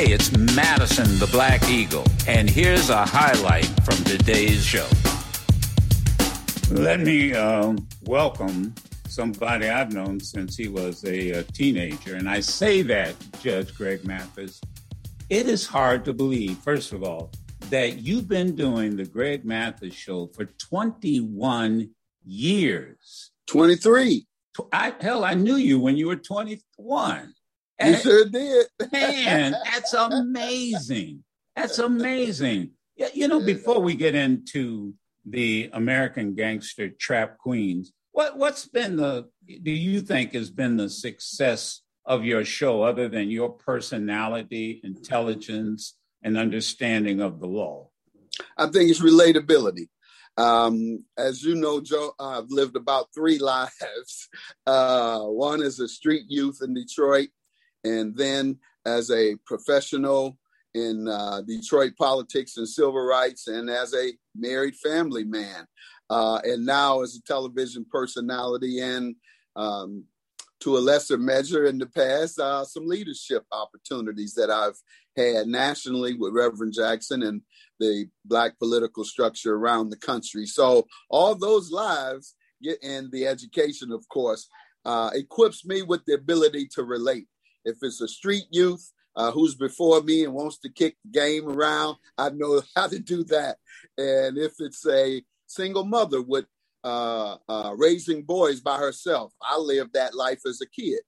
Hey, it's Madison the Black Eagle, and here's a highlight from today's show. Let me uh, welcome somebody I've known since he was a, a, teenager. And I say that, Judge Greg Mathis, it is hard to believe, first of all, that you've been doing the Greg Mathis show for 21 years. 23. I, hell, I knew you when you were 21. You sure did. man, that's amazing. That's amazing. You know, before we get into the American Gangster Trap Queens, what what's been the do you think has been the success of your show other than your personality, intelligence, and understanding of the law? I think it's relatability. Um, as you know, Joe, I've lived about three lives. Uh, one is a street youth in Detroit, and then as a professional in uh, Detroit politics and civil rights, and as a married family man, uh, and now as a television personality, and um, to a lesser measure in the past, uh, some leadership opportunities that I've had nationally with Reverend Jackson and the Black political structure around the country. So all those lives, and the education, of course, uh, equips me with the ability to relate. If it's a street youth uh, who's before me and wants to kick the game around, I know how to do that. And if it's a single mother with uh, uh, raising boys by herself, I lived that life as a kid.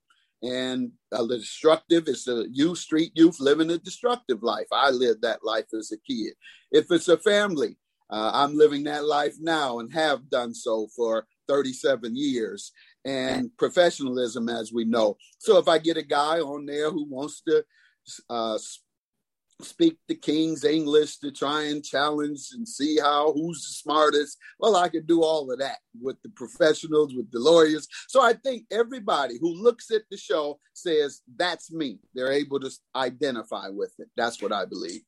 And the destructive is a youth, street youth living a destructive life. I lived that life as a kid. If it's a family, uh, I'm living that life now and have done so for 37 years and professionalism, as we know. So if I get a guy on there who wants to uh, speak the king's English to try and challenge and see how who's the smartest. Well, I could do all of that with the professionals, with the lawyers. So I think everybody who looks at the show says, that's me. They're able to identify with it. That's what I believe.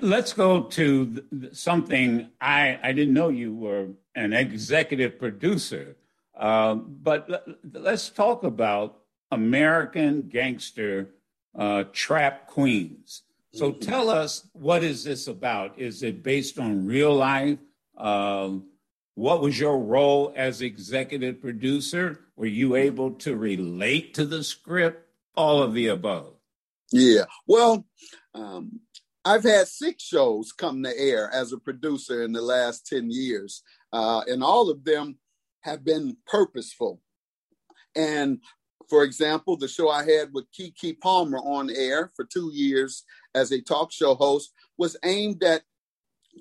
Let's go to something I, I didn't know you were an executive producer uh, but let's talk about American gangster uh, trap queens. So mm-hmm. tell us what is this about? Is it based on real life? Um, what was your role as executive producer? Were you able to relate to the script? All of the above. Yeah. Well, um, I've had six shows come to air as a producer in the last 10 years, uh, and all of them have been purposeful. And for example, the show I had with Keke Palmer on air for two years as a talk show host was aimed at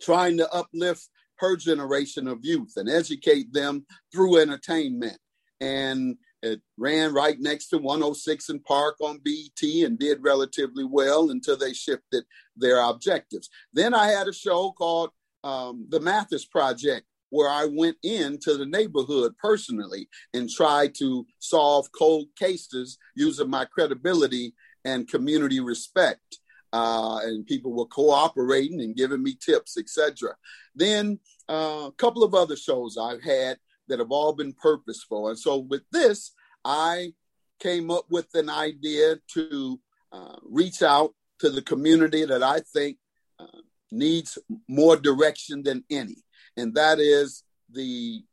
trying to uplift her generation of youth and educate them through entertainment. And it ran right next to 106 and Park on BET and did relatively well until they shifted their objectives. Then I had a show called um, The Mathis Project where I went into the neighborhood personally and tried to solve cold cases using my credibility and community respect. Uh, and people were cooperating and giving me tips, etc. Then uh, a couple of other shows I've had that have all been purposeful. And so with this, I came up with an idea to uh, reach out to the community that I think uh, needs more direction than any and that is the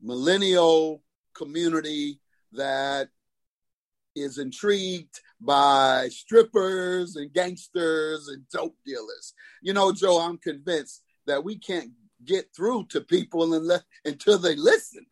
millennial community that is intrigued by strippers and gangsters and dope dealers. You know, Joe, I'm convinced that we can't get through to people unless, until they listen.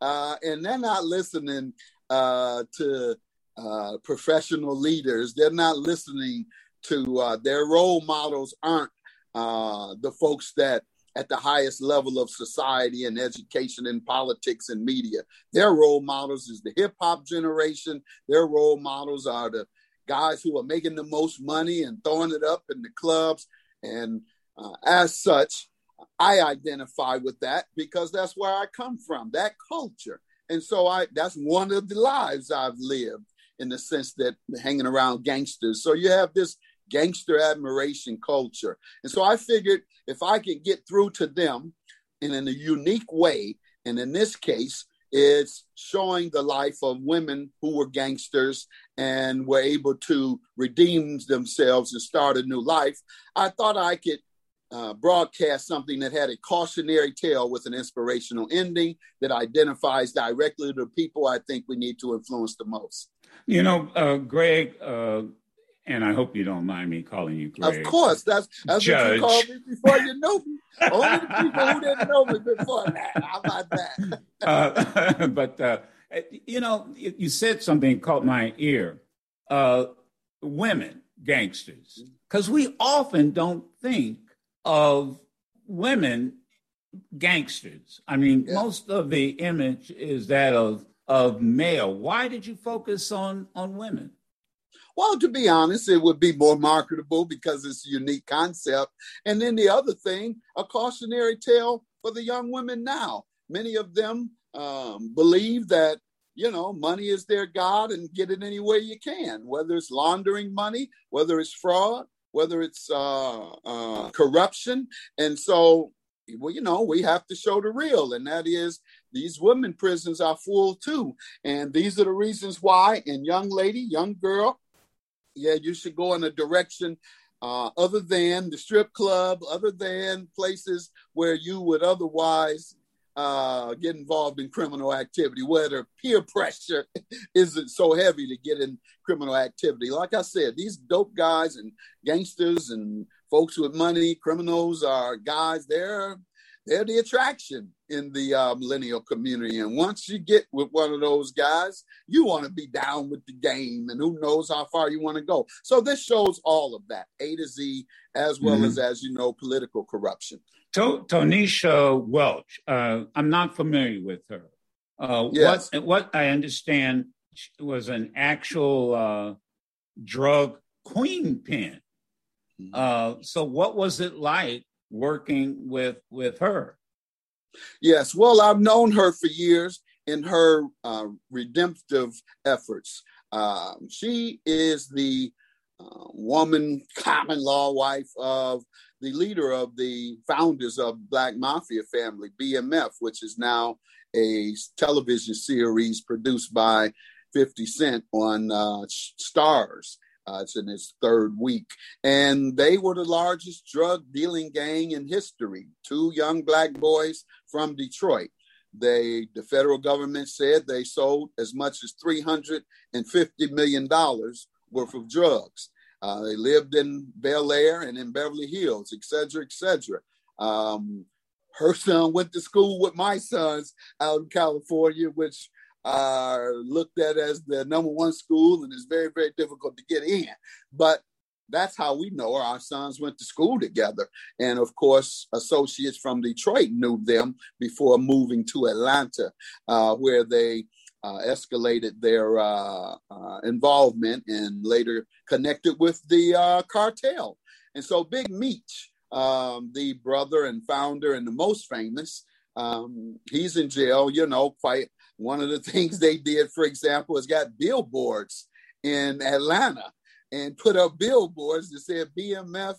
Uh, and they're not listening uh, to uh, professional leaders. They're not listening to uh, their role models aren't uh, the folks that at the highest level of society and education and politics and media. Their role models is the hip hop generation. Their role models are the guys who are making the most money and throwing it up in the clubs. And uh, as such, I identify with that because that's where I come from, that culture. And so I that's one of the lives I've lived in the sense that hanging around gangsters. So you have this gangster admiration culture. And so I figured if I could get through to them in, in a unique way, and in this case, It's showing the life of women who were gangsters and were able to redeem themselves and start a new life. I thought I could uh, broadcast something that had a cautionary tale with an inspirational ending that identifies directly the people I think we need to influence the most. You know, uh, Greg, uh, and I hope you don't mind me calling you Greg. Of course, that's that's Judge. what you called me before you know me. Only the people who didn't know me before that. How about that? uh, but uh, you know, you said something caught my ear. Uh, women gangsters, because we often don't think of women gangsters. I mean, yeah. most of the image is that of of male. Why did you focus on on women? Well, to be honest, it would be more marketable because it's a unique concept. And then the other thing, a cautionary tale for the young women now. Many of them um, believe that you know money is their god and get it any way you can, whether it's laundering money, whether it's fraud, whether it's uh, uh, corruption. And so, well, you know, we have to show the real, and that is these women prisons are full too. And these are the reasons why. And young lady, young girl, yeah, you should go in a direction uh, other than the strip club, other than places where you would otherwise uh, get involved in criminal activity, whether peer pressure isn't so heavy to get in criminal activity. Like I said, these dope guys and gangsters and folks with money, criminals are guys, they're they're the attraction in the uh, millennial community. And once you get with one of those guys, you want to be down with the game, and who knows how far you want to go. So this shows all of that, A to Z, as well mm-hmm. as, as you know, political corruption. To- Tonesa Welch, uh, I'm not familiar with her. Uh, yes. What, what I understand was an actual uh, drug queen pin. Mm-hmm. Uh, so, what was it like working with with her? Yes, well, I've known her for years in her uh, redemptive efforts. Uh, she is the uh, woman common law wife of the leader of the founders of Black Mafia Family, BMF, which is now a television series produced by 50 Cent on uh, Starz. Uh, it's in its third week. And they were the largest drug dealing gang in history. Two young black boys from Detroit. They, the federal government said they sold as much as $350 million worth of drugs. Uh, they lived in Bel Air and in Beverly Hills, et cetera, et cetera. Um, her son went to school with my sons out in California, which are looked at as the number one school and it's very, very difficult to get in. But that's how we know our sons went to school together. And of course, associates from Detroit knew them before moving to Atlanta, uh, where they uh, escalated their uh, uh involvement and later connected with the uh, cartel. And so Big Meech, um, the brother and founder and the most famous, um, he's in jail, you know, quite one of the things they did, for example, is got billboards in Atlanta and put up billboards that said BMF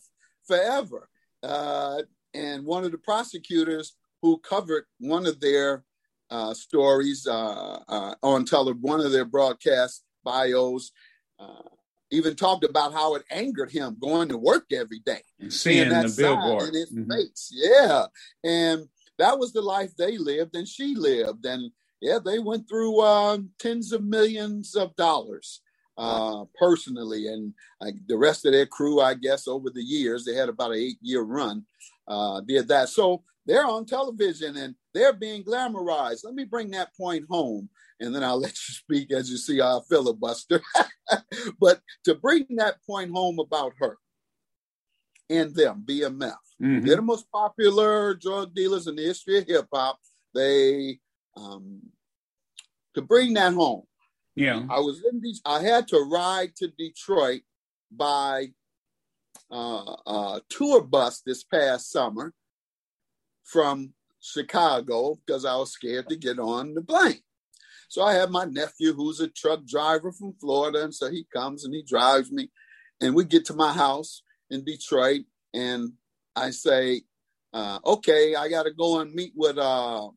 forever. Uh, and one of the prosecutors who covered one of their uh, stories uh, uh on tele, one of their broadcast bios, uh, even talked about how it angered him going to work every day, and seeing that the billboard in his mm-hmm. face. Yeah, and that was the life they lived, and she lived, and yeah, they went through uh, tens of millions of dollars uh, personally, and uh, the rest of their crew, I guess, over the years, they had about an eight-year run, uh, did that. So they're on television and they're being glamorized. Let me bring that point home, and then I'll let you speak as you see our filibuster. but to bring that point home about her and them, BMF, mm-hmm. they're the most popular drug dealers in the history of hip hop. They um, to bring that home. Yeah, I was in these. I had to ride to Detroit by uh, uh, tour bus this past summer from Chicago because I was scared to get on the plane. So I have my nephew who's a truck driver from Florida, and so he comes and he drives me, and we get to my house in Detroit, and I say, uh, "Okay, I got to go and meet with uh,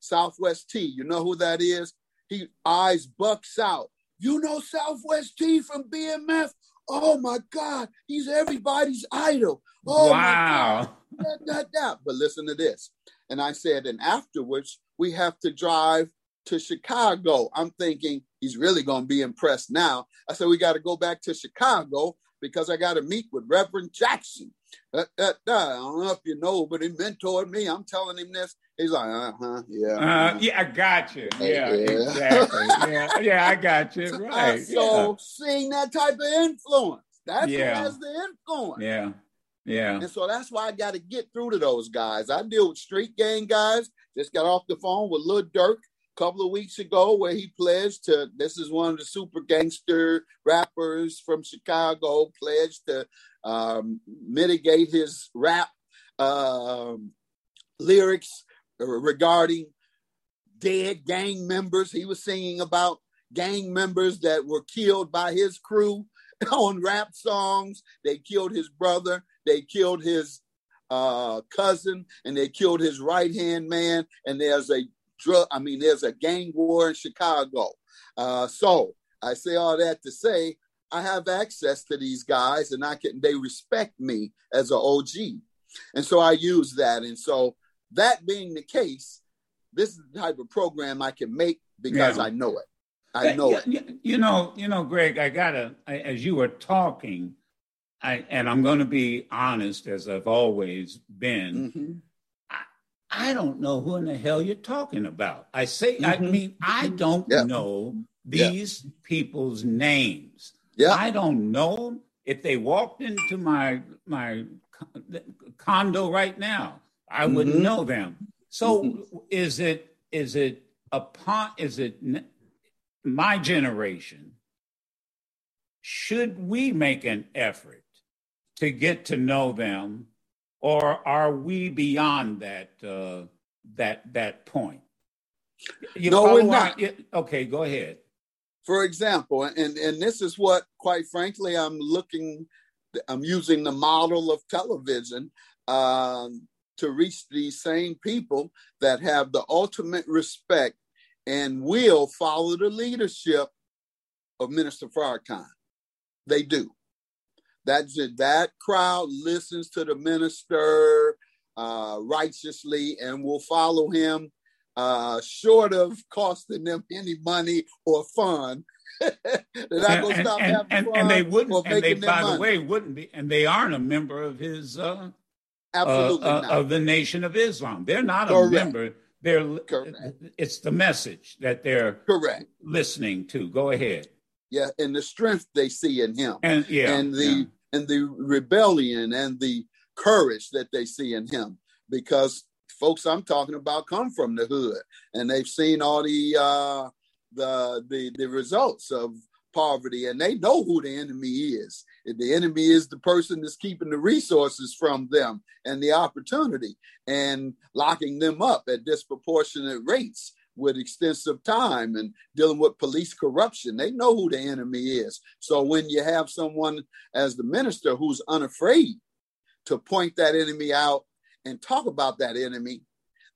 Southwest T. You know who that is? He eyes bucks out. You know Southwest T from BMF? Oh my God, he's everybody's idol. Oh wow. my God. Da, da, da. But listen to this. And I said, and afterwards, we have to drive to Chicago. I'm thinking he's really going to be impressed now. I said, we got to go back to Chicago because I got to meet with Reverend Jackson. Uh, uh, uh, I don't know if you know, but he mentored me. I'm telling him this. He's like, uh huh, yeah. Uh, yeah, I got you. Yeah, yeah. exactly. yeah, yeah, I got you. Right. so yeah. seeing that type of influence, that's yeah. the influence. Yeah. Yeah. And so that's why I got to get through to those guys. I deal with street gang guys. Just got off the phone with Lil Durk a couple of weeks ago where he pledged to, this is one of the super gangster rappers from Chicago, pledged to um, mitigate his rap um, lyrics regarding dead gang members. He was singing about gang members that were killed by his crew on rap songs. They killed his brother. They killed his uh, cousin, and they killed his right hand man. And there's a drug. I mean, there's a gang war in Chicago. Uh, so I say all that to say I have access to these guys, and I can. They respect me as an OG, and so I use that. And so that being the case, this is the type of program I can make because yeah. I know it. I know it. You know, you know, Greg. I gotta. I, as you were talking, I and I'm going to be honest, as I've always been. Mm-hmm. I, I, don't know who in the hell you're talking about. I say, mm-hmm. I mean, I don't yeah. know these yeah. people's names. Yeah. I don't know. If they walked into my my condo right now, I mm-hmm. would know them. So mm-hmm. is it is it upon is it my generation? Should we make an effort to get to know them, or are we beyond that uh, that that point? You no, we're not. Okay, go ahead. For example, and and this is what, quite frankly, I'm looking. I'm using the model of television um, to reach these same people that have the ultimate respect and will follow the leadership of Minister Farrakhan. They do. That's it. That crowd listens to the minister uh, righteously and will follow him, uh, short of costing them any money or fun. They're not going to stop and, having and, fun. And they wouldn't. And they, by money. the way, wouldn't be. And they aren't a member of his. Uh, Absolutely uh, uh, of the Nation of Islam. They're not Correct. a member. They're Correct. it's the message that they're Correct. listening to. Go ahead. Yeah, and the strength they see in him. And yeah, and the yeah and the rebellion and the courage that they see in him because folks I'm talking about come from the hood and they've seen all the uh, the the the results of poverty and they know who the enemy is. The enemy is the person that's keeping the resources from them and the opportunity and locking them up at disproportionate rates with extensive time and dealing with police corruption. They know who the enemy is. So when you have someone as the minister who's unafraid to point that enemy out and talk about that enemy,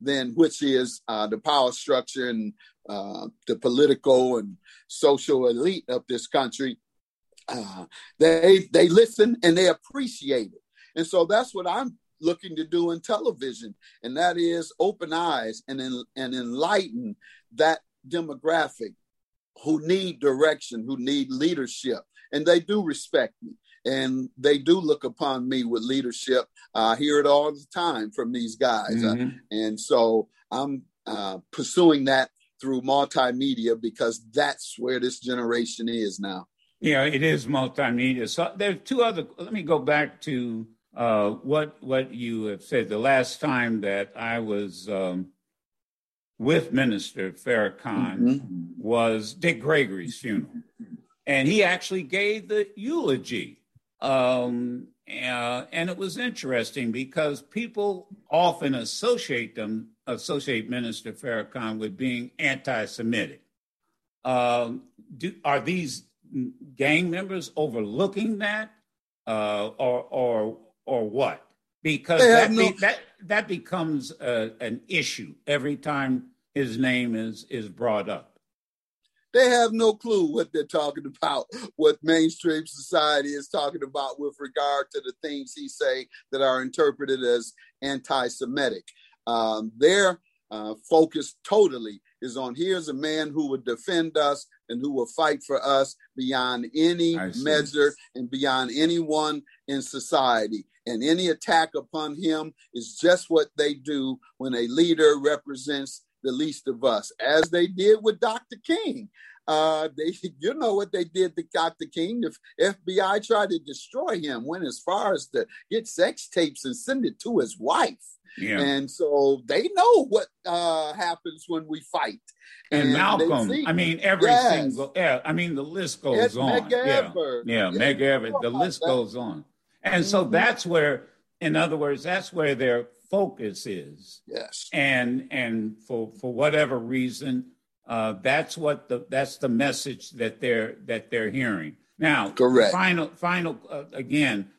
then which is uh, the power structure and uh, the political and social elite of this country, uh, they they listen and they appreciate it. And so that's what I'm looking to do in television, and that is open eyes and, and enlighten that demographic who need direction, who need leadership. And they do respect me and they do look upon me with leadership. I hear it all the time from these guys. Uh, mm-hmm. Uh, and so I'm uh, pursuing that through multimedia because that's where this generation is now. Yeah, it is multimedia. So there's two other, let me go back to uh, what what you have said. The last time that I was um, with Minister Farrakhan mm-hmm. was Dick Gregory's funeral, and he actually gave the eulogy. Um, uh, and it was interesting because people often associate them associate Minister Farrakhan with being anti-Semitic. Um, do, are these gang members overlooking that, uh, or or or what? Because that, no... be, that that becomes a, an issue every time his name is is brought up. They have no clue what they're talking about, what mainstream society is talking about with regard to the things he say that are interpreted as anti-Semitic. Um, their uh, focus totally is on here's a man who would defend us and who will fight for us beyond any measure and beyond anyone in society. And any attack upon him is just what they do when a leader represents the least of us, as they did with Dr. King. Uh, they, you know what they did to Dr. King. If FBI tried to destroy him, went as far as to get sex tapes and send it to his wife. Yeah. And so they know what uh, happens when we fight. And, and Malcolm, I mean, every yes. single, yeah, I mean, the list goes on. Evers. Yeah, yeah. Medgar Evers. The list that. goes on. And mm-hmm. so that's where, in other words, that's where their focus is. Yes. And and for for whatever reason, uh, that's what the that's the message that they're that they're hearing. Now, correct. Final final uh, again.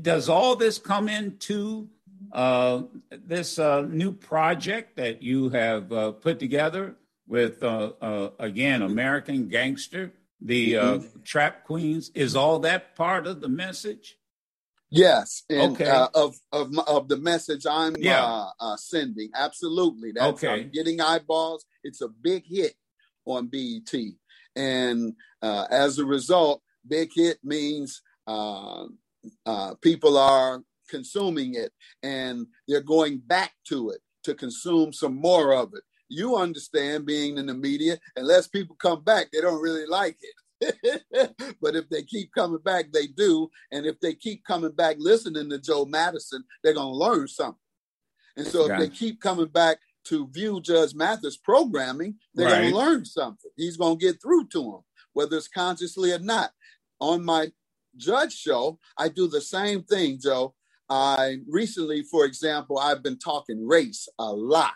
Does all this come into uh, this uh, new project that you have uh, put together with uh, uh, again American Gangster, the uh, mm-hmm. Trap Queens? Is all that part of the message? Yes, and, okay. Uh, of of of the message I'm yeah. uh, uh, sending, absolutely. That's okay. I'm getting eyeballs. It's a big hit on BET, and uh, as a result, big hit means uh, uh, people are consuming it, and they're going back to it to consume some more of it. You understand, being in the media, unless people come back, they don't really like it. but if they keep coming back, they do. And if they keep coming back listening to Joe Madison, they're going to learn something. And so if they keep coming back to view Judge Mathis programming, they're right. going to learn something. He's going to get through to them, whether it's consciously or not. On my judge show, I do the same thing, Joe. I recently, for example, I've been talking race a lot.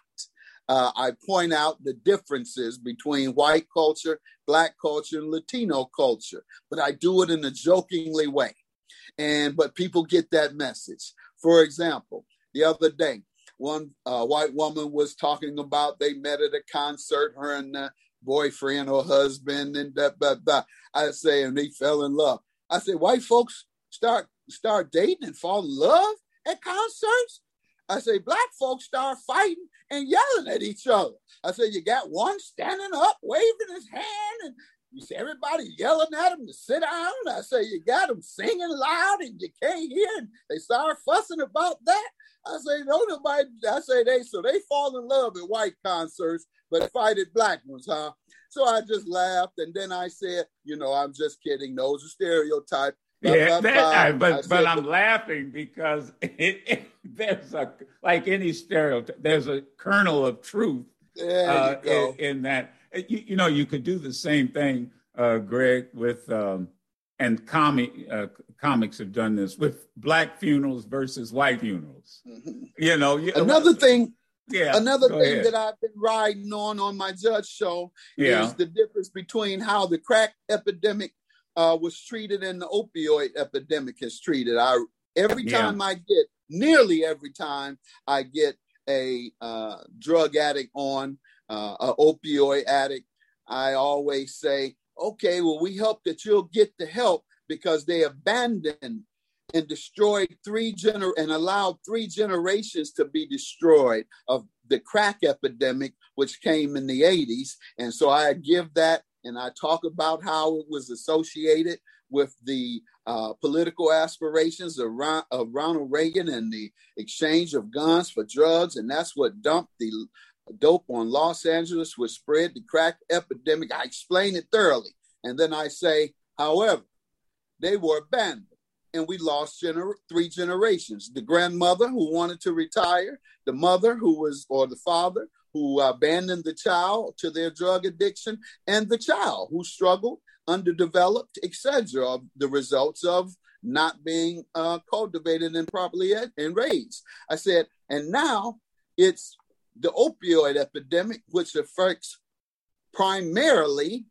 Uh, I point out the differences between white culture, black culture, and Latino culture, but I do it in a jokingly way. And but people get that message. For example, the other day, one uh, white woman was talking about they met at a concert, her and the boyfriend or husband, and da, da, da. I say, and they fell in love. I say, white folks start start dating and fall in love at concerts. I say, black folks start fighting and yelling at each other. I say, you got one standing up, waving his hand, and you see everybody yelling at him to sit down. I say, you got them singing loud and you can't hear, and they start fussing about that. I say, no, nobody, I say, they, so they fall in love at white concerts, but fight at black ones, huh? So I just laughed, and then I said, you know, I'm just kidding. Those are stereotypes yeah, that, I, but but I'm laughing because it, it, there's a like any stereotype, there's a kernel of truth uh, in, in, that. You, you, know, you could do the same thing, uh, Greg, with um, and comic uh, comics have done this with black funerals versus white funerals. Mm-hmm. You know, you, another thing. Yeah, another thing ahead. that I've been riding on on my judge show yeah. is the difference between how the crack epidemic uh, was treated and the opioid epidemic is treated. I every time yeah. I get nearly every time I get a uh, drug addict on uh, an opioid addict, I always say, okay, well, we hope that you'll get the help because they abandoned and destroyed three gener and allowed three generations to be destroyed of the crack epidemic, which came in the 80s. And so I give that and I talk about how it was associated with the uh, political aspirations of, Ron, of Ronald Reagan and the exchange of guns for drugs, and that's what dumped the dope on Los Angeles, which spread the crack epidemic. I explain it thoroughly, and then I say, however, they were abandoned. And we lost gener- three generations the grandmother who wanted to retire, the mother who was, or the father who abandoned the child to their drug addiction, and the child who struggled, underdeveloped, etc. The results of not being uh, cultivated and properly ed- and raised. I said, and now it's the opioid epidemic, which affects primarily,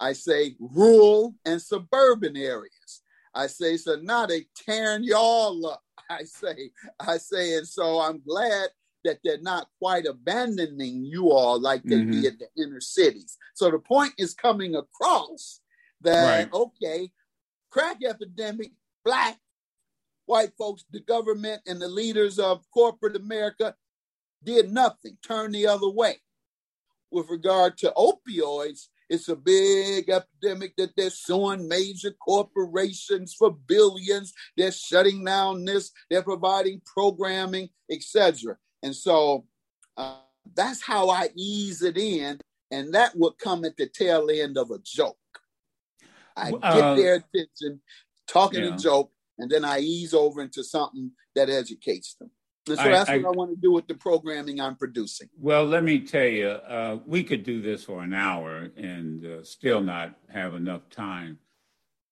I say, rural and suburban areas. I say, so now they tearing y'all up. I say, I say, and so I'm glad that they're not quite abandoning you all like they mm-hmm. did the inner cities. So the point is coming across that right. okay, crack epidemic, black, white folks, the government, and the leaders of corporate America did nothing, turned the other way. With regard to opioids, it's a big epidemic that they're suing major corporations for billions. They're shutting down this, they're providing programming, etc. And so uh, that's how I ease it in. And that would come at the tail end of a joke. I get uh, their attention, talking yeah. a joke, and then I ease over into something that educates them. And so I, that's what I, I, want to do with the programming I'm producing. Well, let me tell you, uh, we could do this for an hour and uh, still not have enough time.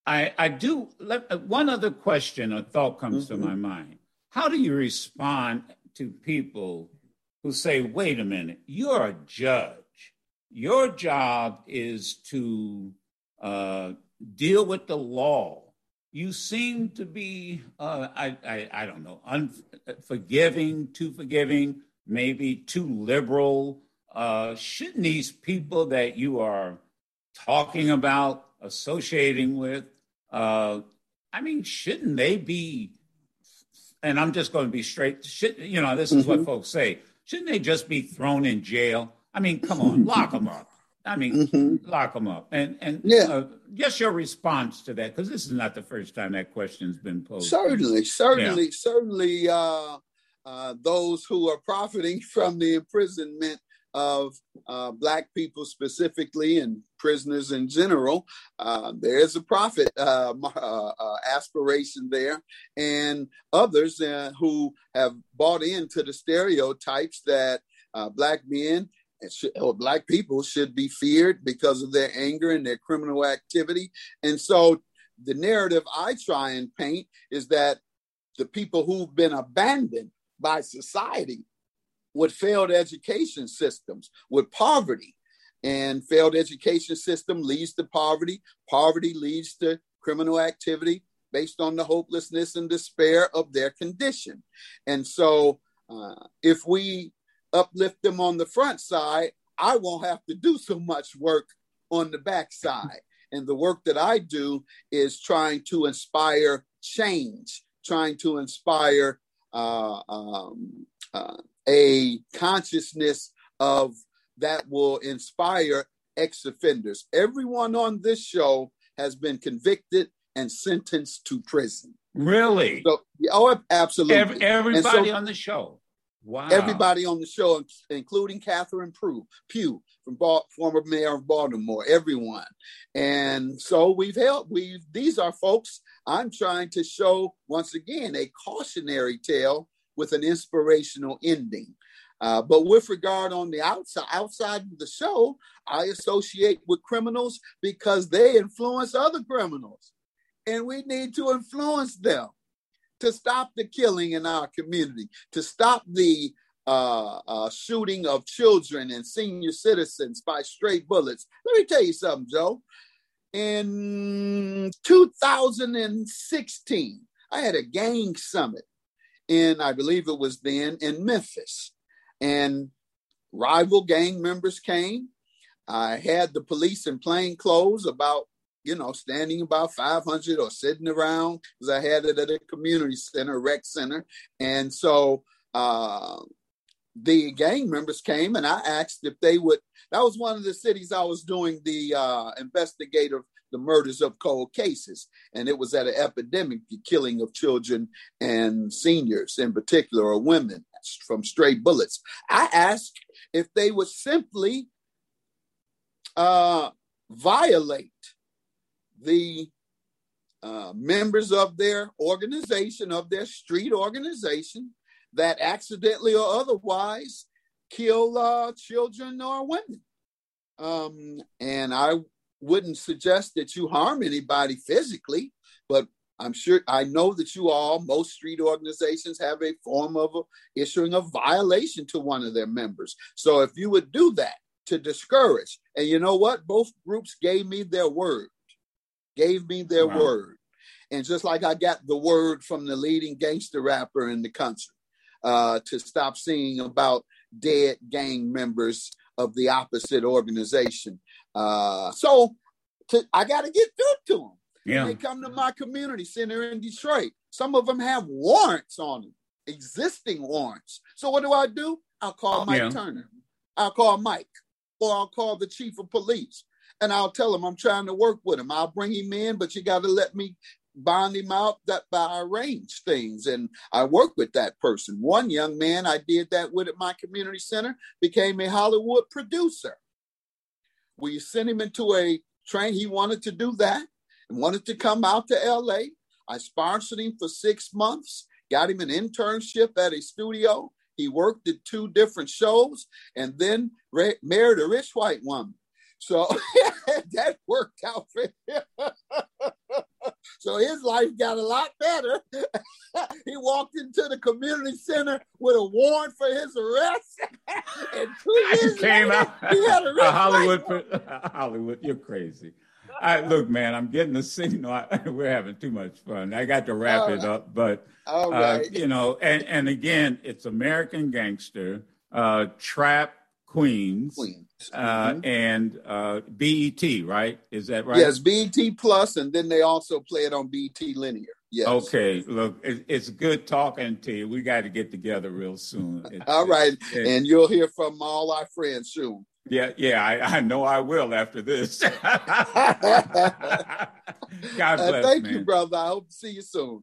I, I do. Let, uh, one other question or thought comes mm-hmm. to my mind. How do you respond to people who say, wait a minute, you're a judge. Your job is to uh, deal with the law you seem to be, uh, I, I, I, don't know, unforgiving, too forgiving, maybe too liberal. Uh, shouldn't these people that you are talking about, associating with, uh, I mean, shouldn't they be? And I'm just going to be straight. Should, you know, this is mm-hmm. what folks say. Shouldn't they just be thrown in jail? I mean, come on, lock them up. I mean, mm-hmm. lock them up. And and yeah. Uh, just your response to that, because this is not the first time that question's been posed. Certainly, certainly, yeah. certainly. Uh, uh, those who are profiting from the imprisonment of uh, black people specifically and prisoners in general, uh, there is a profit uh, aspiration there, and others who have bought into the stereotypes that black men or black people should be feared because of their anger and their criminal activity. And so the narrative I try and paint is that the people who've been abandoned by society with failed education systems, with poverty, and failed education system leads to poverty. Poverty leads to criminal activity based on the hopelessness and despair of their condition. And so, uh, if we uplift them on the front side, I won't have to do so much work on the back side. And the work that I do is trying to inspire change, trying to inspire uh, um, uh, a consciousness of that will inspire ex offenders. Everyone on this show has been convicted and sentenced to prison. Really? So, oh, absolutely. Every, everybody so, on the show. Wow. Everybody on the show, including Catherine Pugh, Pugh from ba- former mayor of Baltimore, everyone. And so we've helped, we've, these are folks I'm trying to show, once again, a cautionary tale with an inspirational ending. Uh, but with regard on the outside, outside of the show, I associate with criminals because they influence other criminals. And we need to influence them to stop the killing in our community, to stop the uh, uh, shooting of children and senior citizens by stray bullets. Let me tell you something, Joe. In 2016, I had a gang summit in, I believe it was then, in Memphis. And rival gang members came. I had the police in plain clothes, about you know, standing about 500 or sitting around because I had it at a community center, rec center. And so uh, the gang members came and I asked if they would, that was one of the cities I was doing the uh, investigative, the murders of cold cases. And it was at an epidemic, the killing of children and seniors in particular, or women from stray bullets. I asked if they would simply uh, violate the uh, members of their organization, of their street organization, that accidentally or otherwise kill uh, children or women. Um, and I wouldn't suggest that you harm anybody physically, but I'm sure I know that you all, most street organizations have a form of a, issuing a violation to one of their members. So if you would do that to discourage, and you know what? Both groups gave me their word gave me their wow. word. And just like I got the word from the leading gangster rapper in the country, uh, to stop singing about dead gang members of the opposite organization. Uh, so to, I got to get through to them. Yeah. They come to my community center in Detroit. Some of them have warrants on them, existing warrants. So what do I do? I'll call Mike yeah. Turner. I'll call Mike, or I'll call the chief of police, and I'll tell him I'm trying to work with him. I'll bring him in, but you got to let me bond him out that I arrange things and I work with that person. One young man I did that with at my community center became a Hollywood producer. We sent him into a train. He wanted to do that and wanted to come out to LA. I sponsored him for six months, got him an internship at a studio. He worked at two different shows and then married a rich white woman. So that worked out for him. so his life got a lot better. he walked into the community center with a warrant for his arrest. and two years came later, out. he had a, a Hollywood. Hollywood, you're crazy. I, look, man, I'm getting the signal. I, we're having too much fun. I got to wrap All it right. up, but uh, you know, and and again, it's American Gangster, uh, Trap Queens, Queens. Uh, mm-hmm. and uh, BET, right? Is that right? Yes, BET Plus, and then they also play it on BET Linear. Yes. Okay. Look, it, it's good talking to you. We got to get together real soon. It, all right, it, and you'll hear from all our friends soon. Yeah, yeah, I, I know I will after this. God uh, bless. Uh, thank man. you, brother. I hope to see you soon.